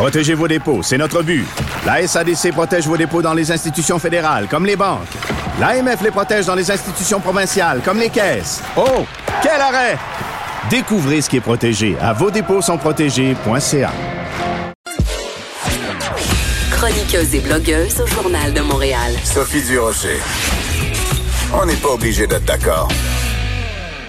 Protégez vos dépôts, c'est notre but. La SADC protège vos dépôts dans les institutions fédérales, comme les banques. L'AMF les protège dans les institutions provinciales, comme les caisses. Oh, quel arrêt! Découvrez ce qui est protégé à vos dépôts sont protégés.ca. Chroniqueuse et blogueuse au Journal de Montréal. Sophie Durocher. On n'est pas obligé d'être d'accord.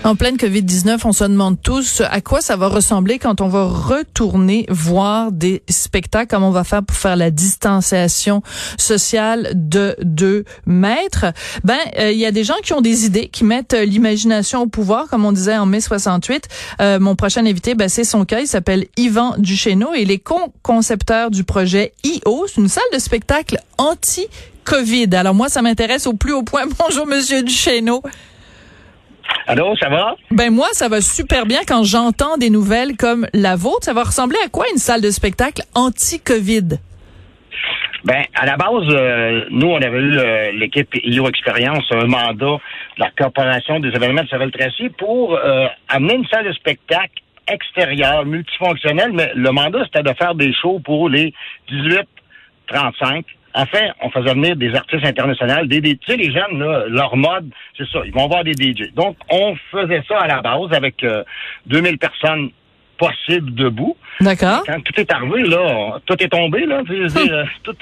En pleine COVID-19, on se demande tous à quoi ça va ressembler quand on va retourner voir des spectacles, comment on va faire pour faire la distanciation sociale de deux mètres. Ben, euh, il y a des gens qui ont des idées, qui mettent euh, l'imagination au pouvoir, comme on disait en mai 68. Euh, mon prochain invité, ben, c'est son cas. Il s'appelle Yvan Duchesneau et il est co-concepteur du projet IO. C'est une salle de spectacle anti-COVID. Alors moi, ça m'intéresse au plus haut point. Bonjour, Monsieur Duchesneau. Allô, ça va? Ben moi, ça va super bien quand j'entends des nouvelles comme la vôtre. Ça va ressembler à quoi une salle de spectacle anti-COVID? Ben, à la base, euh, nous, on avait eu euh, l'équipe IO Expérience, un mandat de la Corporation des événements de Sorel-Tracy pour euh, amener une salle de spectacle extérieure, multifonctionnelle, mais le mandat, c'était de faire des shows pour les 18-35 Enfin, on faisait venir des artistes internationaux, des, des tu sais, les jeunes, là, leur mode, c'est ça, ils vont voir des DJ. Donc, on faisait ça à la base avec 2000 personnes possibles debout. D'accord. Quand tout est arrivé, là, tout est tombé, là, tu sais, tout,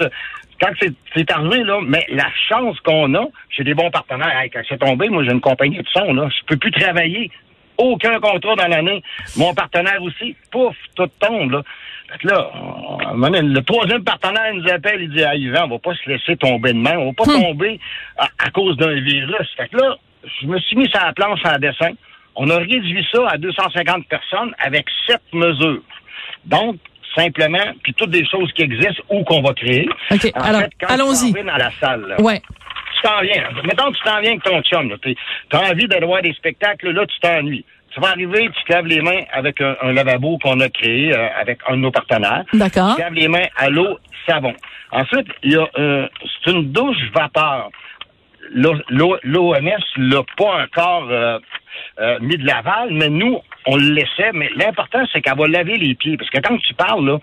quand c'est arrivé, là, mais la chance qu'on a, j'ai des bons partenaires. quand c'est tombé, moi, j'ai une compagnie de son, là, je peux plus travailler. Aucun contrat dans l'année. Mon partenaire aussi, pouf, tout tombe, là. Fait que là, le troisième partenaire nous appelle, il dit à Yvan, on va pas se laisser tomber de main, on va pas Hmm. tomber à, cause d'un virus. Fait que là, je me suis mis sur la planche en dessin. On a réduit ça à 250 personnes avec sept mesures. Donc, simplement, puis toutes des choses qui existent ou qu'on va créer. OK, En alors, allons-y. dans la salle, là, Ouais. tu t'en viens. Mettons que tu t'en viens avec ton chum. Tu as envie d'aller voir des spectacles, là, tu t'ennuies. Tu vas arriver, tu te laves les mains avec un, un lavabo qu'on a créé euh, avec un de nos partenaires. D'accord. Tu laves les mains à l'eau, savon. Ensuite, il y a euh, c'est une douche vapeur. L'OMS l'a pas encore euh, euh, mis de l'aval, mais nous, on le laissait. Mais l'important, c'est qu'elle va laver les pieds. Parce que quand tu parles, là,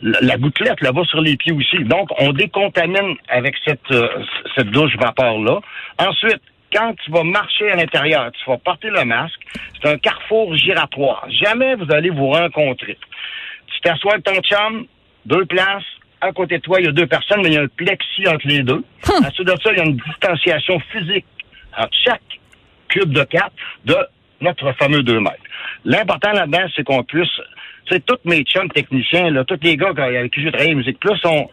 la la gouttelette là va sur les pieds aussi. Donc, on décontamine avec cette, euh, cette douche vapeur-là. Ensuite, quand tu vas marcher à l'intérieur, tu vas porter le masque. C'est un carrefour giratoire. Jamais vous allez vous rencontrer. Tu t'assois avec ton chum, deux places. À côté de toi, il y a deux personnes, mais il y a un plexi entre les deux. Ensuite de ça, il y a une distanciation physique entre chaque cube de quatre de notre fameux deux mètres. L'important là-dedans, c'est qu'on puisse, tu sais, tous mes chums techniciens, là, tous les gars avec qui j'ai travaillé en Musique Plus sont,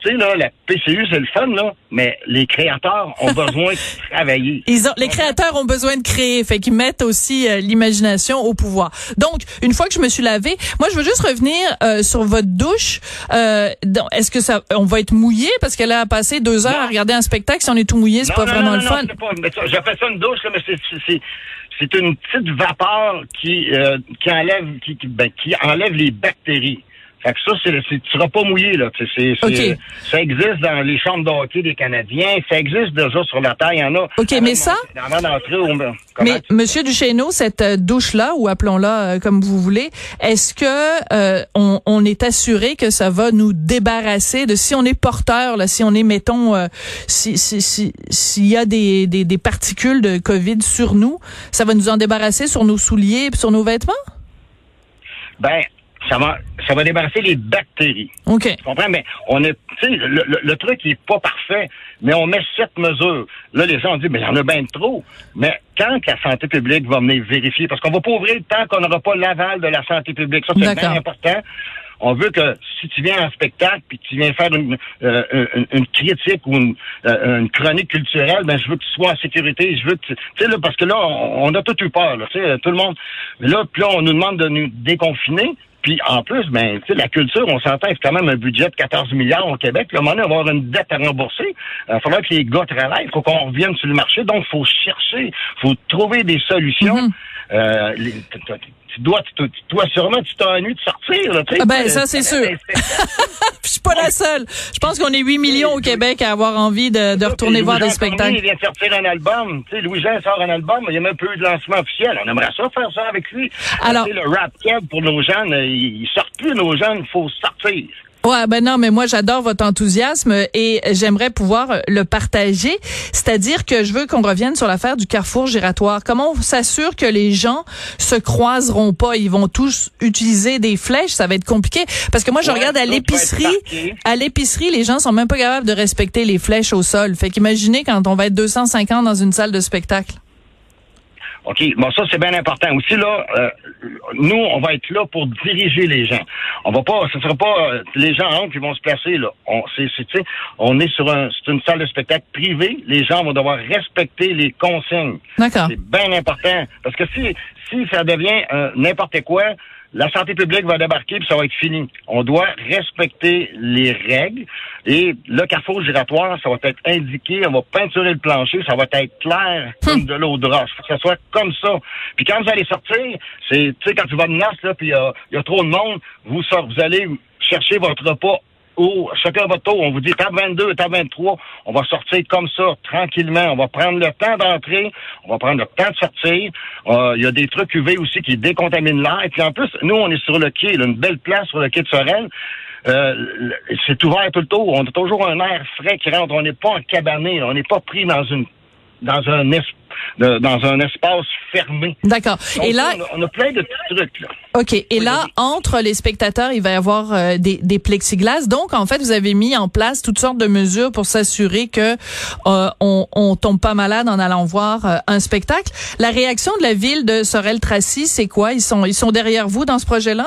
tu sais, là, la PCU, c'est le fun, là, mais les créateurs ont besoin de travailler. Ils ont, les créateurs ont besoin de créer, fait qu'ils mettent aussi euh, l'imagination au pouvoir. Donc, une fois que je me suis lavé, moi, je veux juste revenir euh, sur votre douche. Euh, Est-ce que ça, on va être mouillé? Parce qu'elle a passé deux heures Non. à regarder un spectacle. Si on est tout mouillé, c'est pas non, vraiment non, le fun. J'appelle ça une douche, là, mais c'est- c'est- c'est c'est une petite vapeur qui euh, qui enlève qui, qui- ben, qui enlève les bactéries. Fait que ça, c'est, c'est- tu seras pas mouillé là. C'est, c'est- OK. Ça existe dans les chambres de hockey des Canadiens. Ça existe déjà sur la terre. Il y en a. OK, mais ça- Mais Monsieur Duchesneau, cette euh, douche-là, ou appelons-la euh, comme vous voulez, est-ce que euh, on, on est assuré que ça va nous débarrasser de si on est porteur, là, si on est, mettons, euh, si si si s'il y a des, des des particules de Covid sur nous, ça va nous en débarrasser sur nos souliers et sur nos vêtements? Ben, ça va, ça va débarrasser les bactéries. OK. Tu comprends? Mais on est, tu sais, le, le- le truc il est pas parfait, mais on met sept mesures. Là, les gens ont dit, mais il y en a bien trop. Mais quand la santé publique va venir vérifier, parce qu'on va pas ouvrir tant qu'on n'aura pas l'aval de la santé publique. Ça, c'est bien important. On veut que si tu viens en spectacle puis que tu viens faire une, euh, une, une critique ou une, euh, une chronique culturelle, ben je veux que tu sois en sécurité. Je veux que tu sais là parce que là on, on a tout eu peur. Là, tu sais, tout le monde. Là puis là on nous demande de nous déconfiner. Puis en plus, ben, tu sais, la culture, on s'entend, c'est quand même un budget de 14 milliards au Québec. Un moment avoir une dette à rembourser. Il va falloir que les gars travaillent. Il faut qu'on revienne sur le marché. Donc, il faut chercher. Il faut trouver des solutions. Mhm. Euh, les- tu- dois, tu, toi, sûrement, tu t'ennuies de sortir. Là, tu sais. Ah ben, Euh, ça, c'est sûr. Je suis pas la seule. Je pense qu'on est 8 millions au Québec à avoir envie de, de retourner voir des spectacles. Il vient de sortir un album. Tu sais, Louis-Jean sort un album, il y a même peu de lancement officiel. On aimerait ça faire ça avec lui. Alors- Tu sais, le rap keb pour nos jeunes, ils sortent plus, nos jeunes, il faut sortir. Ouais, ben non, mais moi j'adore votre enthousiasme et j'aimerais pouvoir le partager. C'est-à-dire que je veux qu'on revienne sur l'affaire du carrefour giratoire. Comment on s'assure que les gens se croiseront pas? Ils vont tous utiliser des flèches, ça va être compliqué. Parce que moi je Ouais, regarde à l'épicerie, à l'épicerie, les gens sont même pas capables de respecter les flèches au sol. Fait qu'imaginez quand on va être 250 dans une salle de spectacle. OK? Bon, ça, c'est bien important. Aussi, là, euh, nous, on va être là pour diriger les gens. On va pas, ce sera pas euh, les gens qui vont se placer, là. On, c'est, c'est, tu sais, on est sur un, c'est une salle de spectacle privée. Les gens vont devoir respecter les consignes. D'accord. C'est bien important. Parce que si, si ça devient euh, n'importe quoi, la santé publique va débarquer puis ça va être fini. On doit respecter les règles et le carrefour giratoire, ça va être indiqué, on va peinturer le plancher, ça va être clair comme de l'eau de roche. Faut que ça soit comme ça. Puis quand vous allez sortir, c'est, tu sais, quand tu vas de noces, là, puis il y a trop de monde, vous sort, vous allez chercher votre repas au chacun votre tour, on vous dit table 22, table 23, on va sortir comme ça, tranquillement. On va prendre le temps d'entrer, on va prendre le temps de sortir. Euh, Il y a des trucs UV aussi qui décontaminent l'air. Puis en plus, nous, on est sur le quai, une belle place sur le quai de Sorel. Euh, c'est ouvert tout le tour. On a toujours un air frais qui rentre. On n'est pas encabané. là. On n'est pas pris dans une dans un es- de- dans un espace fermé. D'accord. Et là, on a, on a plein de petits trucs. Là. OK. Et Oui, là, entre les spectateurs, il va y avoir euh, des, des plexiglas. Donc, en fait, vous avez mis en place toutes sortes de mesures pour s'assurer que euh, on, on tombe pas malade en allant voir euh, un spectacle. La réaction de la ville de Sorel-Tracy, c'est quoi? Ils sont, ils sont derrière vous dans ce projet-là?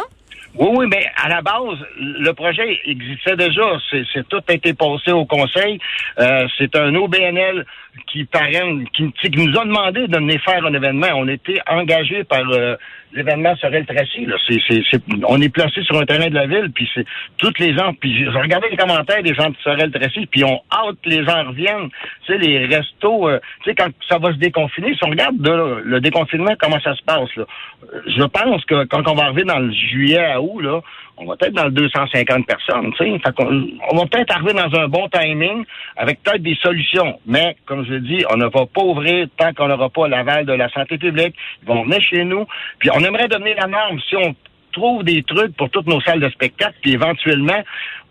Oui, oui, mais à la base, le projet existait déjà. C'est, c'est tout a été passé au conseil. Euh, c'est un OBNL qui parraine, qui, qui nous a demandé de venir faire un événement. On était engagé par euh, l'événement Sorel Tracy. Là. C'est, c'est- on est placé sur un terrain de la ville, puis c'est toutes les gens. Puis je regardais les commentaires des gens de Sorel Tracy, puis on hâte les gens reviennent. Tu sais, les restos, euh, tu sais, quand ça va se déconfiner, si on regarde de, le déconfinement, comment ça se passe, là, je pense que quand on va arriver dans le juillet à août, là, on va peut-être dans le 250 personnes, tu sais. Qu'on- on va peut-être arriver dans un bon timing avec peut-être des solutions. Mais, comme je dis, on ne va pas ouvrir tant qu'on n'aura pas l'aval de la santé publique. Ils vont venir chez nous. Puis on aimerait devenir la norme. Si on trouve des trucs pour toutes nos salles de spectacle, puis éventuellement,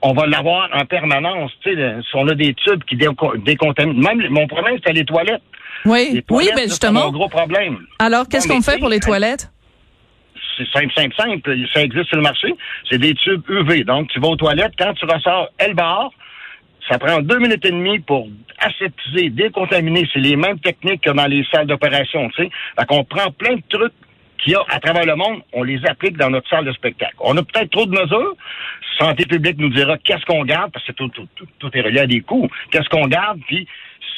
on va l'avoir en permanence. Tu sais, si on a des tubes qui déco- décontaminent. Même mon problème, c'était les toilettes. Oui. Les Oui, toilettes, ben là, c'est justement. gros problème. Alors, qu'est-ce qu'on mais fait pour les toilettes? C'est simple, simple, simple. Ça existe sur le marché. C'est des tubes UV. Donc, tu vas aux toilettes. Quand tu ressors, elle barre. Ça prend deux minutes et demie pour aseptiser, décontaminer. C'est les mêmes techniques que dans les salles d'opération, tu sais. Qu'on prend plein de trucs qu'il y a à travers le monde, on les applique dans notre salle de spectacle. On a peut-être trop de mesures. Santé publique nous dira qu'est-ce qu'on garde, parce que tout, tout est relié à des coûts. Qu'est-ce qu'on garde, puis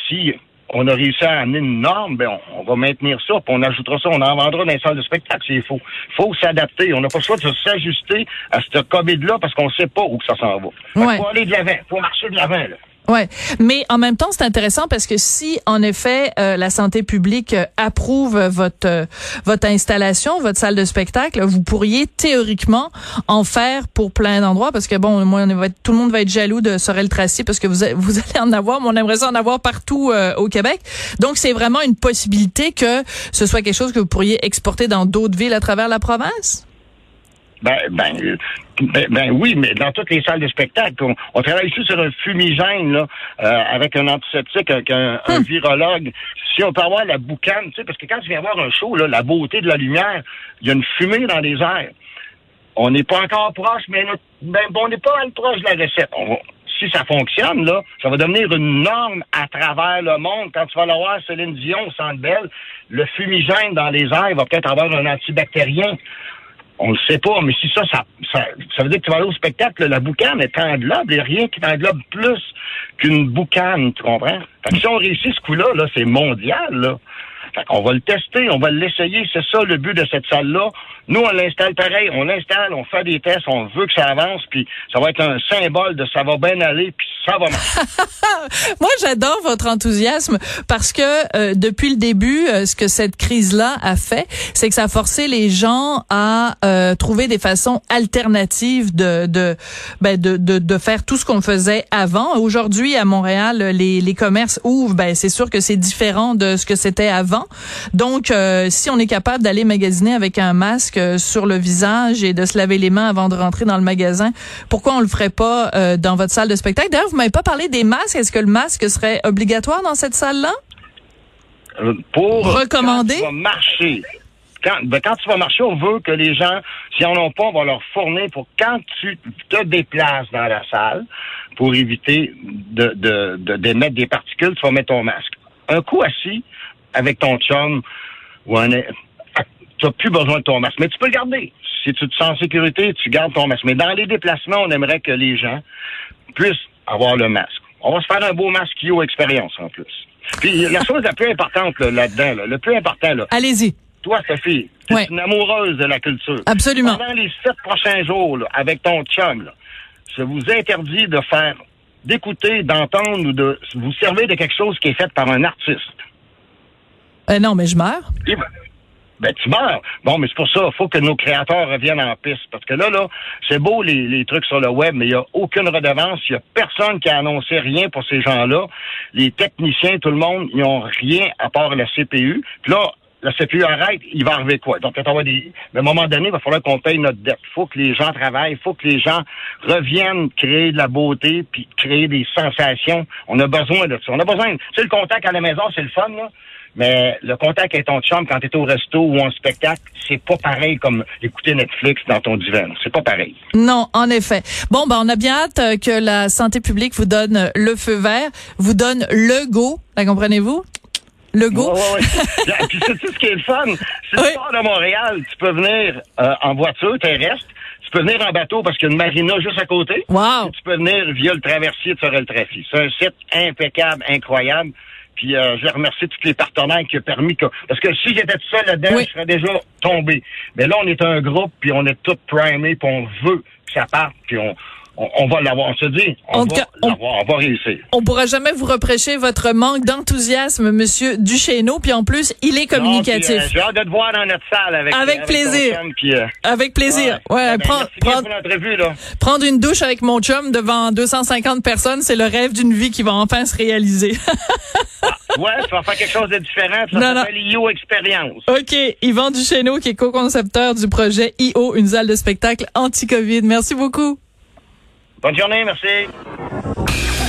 si on a réussi à amener une norme, ben on, on va maintenir ça, puis on ajoutera ça, on en vendra dans les salles de spectacle, c'est faux. faut s'adapter. On n'a pas le choix de s'ajuster à ce COVID-là parce qu'on sait pas où que ça s'en va. Fait Ouais. faut aller de l'avant, faut marcher de l'avant, là. Ouais, mais en même temps, c'est intéressant parce que si en effet euh, la santé publique euh, approuve votre euh, votre installation, votre salle de spectacle, vous pourriez théoriquement en faire pour plein d'endroits parce que bon, moi on va être- tout le monde va être jaloux de Sorel Tracy parce que vous vous allez en avoir, mais on aimerait ça en avoir partout au Québec. Donc c'est vraiment une possibilité que ce soit quelque chose que vous pourriez exporter dans d'autres villes à travers la province? Ben, ben, euh, ben, ben oui, mais dans toutes les salles de spectacle, on, on travaille ici sur un fumigène, là, euh, avec un antiseptique, avec un, un virologue. Si on peut avoir la boucane, tu sais, parce que quand tu viens voir un show, là, la beauté de la lumière, il y a une fumée dans les airs. On n'est pas encore proche, mais notre- ben, on n'est pas mal proche de la recette. On si ça fonctionne, là, ça va devenir une norme à travers le monde. Quand tu vas aller voir Céline Dion au Centre Bell, le fumigène dans les airs va peut-être avoir un antibactérien. On le sait pas, mais si ça, ça, ça, veut dire que tu vas aller au spectacle, la boucane est englobe, il n'y a rien qui t'englobe plus qu'une boucane, tu comprends? Fait que si on réussit ce coup-là, là, c'est mondial, là. Fait qu'on va le tester, on va l'essayer, c'est ça le but de cette salle-là. Nous, on l'installe pareil, on l'installe, on fait des tests, on veut que ça avance, puis ça va être un symbole de ça va bien aller, puis ça va mal. Moi, j'adore votre enthousiasme parce que euh, depuis le début, euh, ce que cette crise-là a fait, c'est que ça a forcé les gens à euh, trouver des façons alternatives de de, ben, de, de de faire tout ce qu'on faisait avant. Aujourd'hui, à Montréal, les, les commerces ouvrent. Ben, c'est sûr que c'est différent de ce que c'était avant. Donc, si on est capable d'aller magasiner avec un masque sur le visage et de se laver les mains avant de rentrer dans le magasin, pourquoi on le ferait pas dans votre salle de spectacle? D'ailleurs, vous m'avez pas parlé des masques. Est-ce que le masque serait obligatoire dans cette salle-là? Euh, pour recommander quand tu vas marcher. Quand, ben, quand tu vas marcher, on veut que les gens, s'ils en ont pas, on va leur fournir pour quand tu te déplaces dans la salle, pour éviter de, de, de, d'émettre des particules, tu vas mettre ton masque. Un coup assis avec ton chum ou un tu n'as plus besoin de ton masque. Mais tu peux le garder. Si tu te sens en sécurité, tu gardes ton masque. Mais dans les déplacements, on aimerait que les gens puissent avoir le masque. On va se faire un beau masque Yo expérience en plus. Puis la chose la plus importante là-dedans, le plus important, là, allez-y. Toi, Sophie, tu es une amoureuse de la culture. Absolument. Pendant les sept prochains jours, avec ton chum, là, je vous interdis de faire, d'écouter, d'entendre ou de vous servir de quelque chose qui est fait par un artiste. Euh, non, mais je meurs ben tu meurs. Bon, mais c'est pour ça, il faut que nos créateurs reviennent en piste. Parce que là, là, c'est beau les, trucs sur le web, mais il n'y a aucune redevance. Il n'y a personne qui a annoncé rien pour ces gens-là. Les techniciens, tout le monde, ils n'ont rien à part la CPU. Puis là, la CPU arrête, il va arriver quoi? Donc, peut-être. Mais à un moment donné, il va falloir qu'on paye notre dette. Il faut que les gens travaillent, il faut que les gens reviennent créer de la beauté, puis créer des sensations. On a besoin de ça. On a besoin... Sais, le contact à la maison, c'est le fun, là. Mais le contact avec ton chum quand tu es au resto ou en spectacle, c'est pas pareil comme écouter Netflix dans ton divan. C'est pas pareil. Non, en effet. Bon, ben on a bien hâte euh, que la santé publique vous donne le feu vert, vous donne le go. La comprenez-vous? Le go. Ouais, ouais, Puis c'est ce qui est le fun. Si tu pars de Montréal, tu peux venir euh, en voiture terrestre. Tu peux venir en bateau parce qu'il y a une marina juste à côté. Wow. tu peux venir via le traversier de Sorel Trafic. C'est un site impeccable, incroyable. Puis euh, je remercie tous les partenaires qui ont permis que. Parce que si j'étais tout seul là-dedans, je serais déjà tombé. Mais là, on est un groupe, puis on est tous primés, puis on veut que ça parte, puis on, on, va l'avoir. On se dit, on, va l'avoir, on, va réussir. On pourra jamais vous reprocher votre manque d'enthousiasme, Monsieur Duchesneau. Puis en plus, il est communicatif. Euh, j'ai hâte de te voir dans notre salle avec. Avec plaisir. Euh, avec plaisir. Ouais. Ben, prendre, prendre une douche avec mon chum devant 250 personnes, c'est le rêve d'une vie qui va enfin se réaliser. ah, ouais, tu vas faire quelque chose de différent. Ça s'appelle IO Expérience. OK. Yvan Duchesneau, qui est co-concepteur du projet IO, une salle de spectacle anti-COVID. Merci beaucoup. Bonne journée, merci.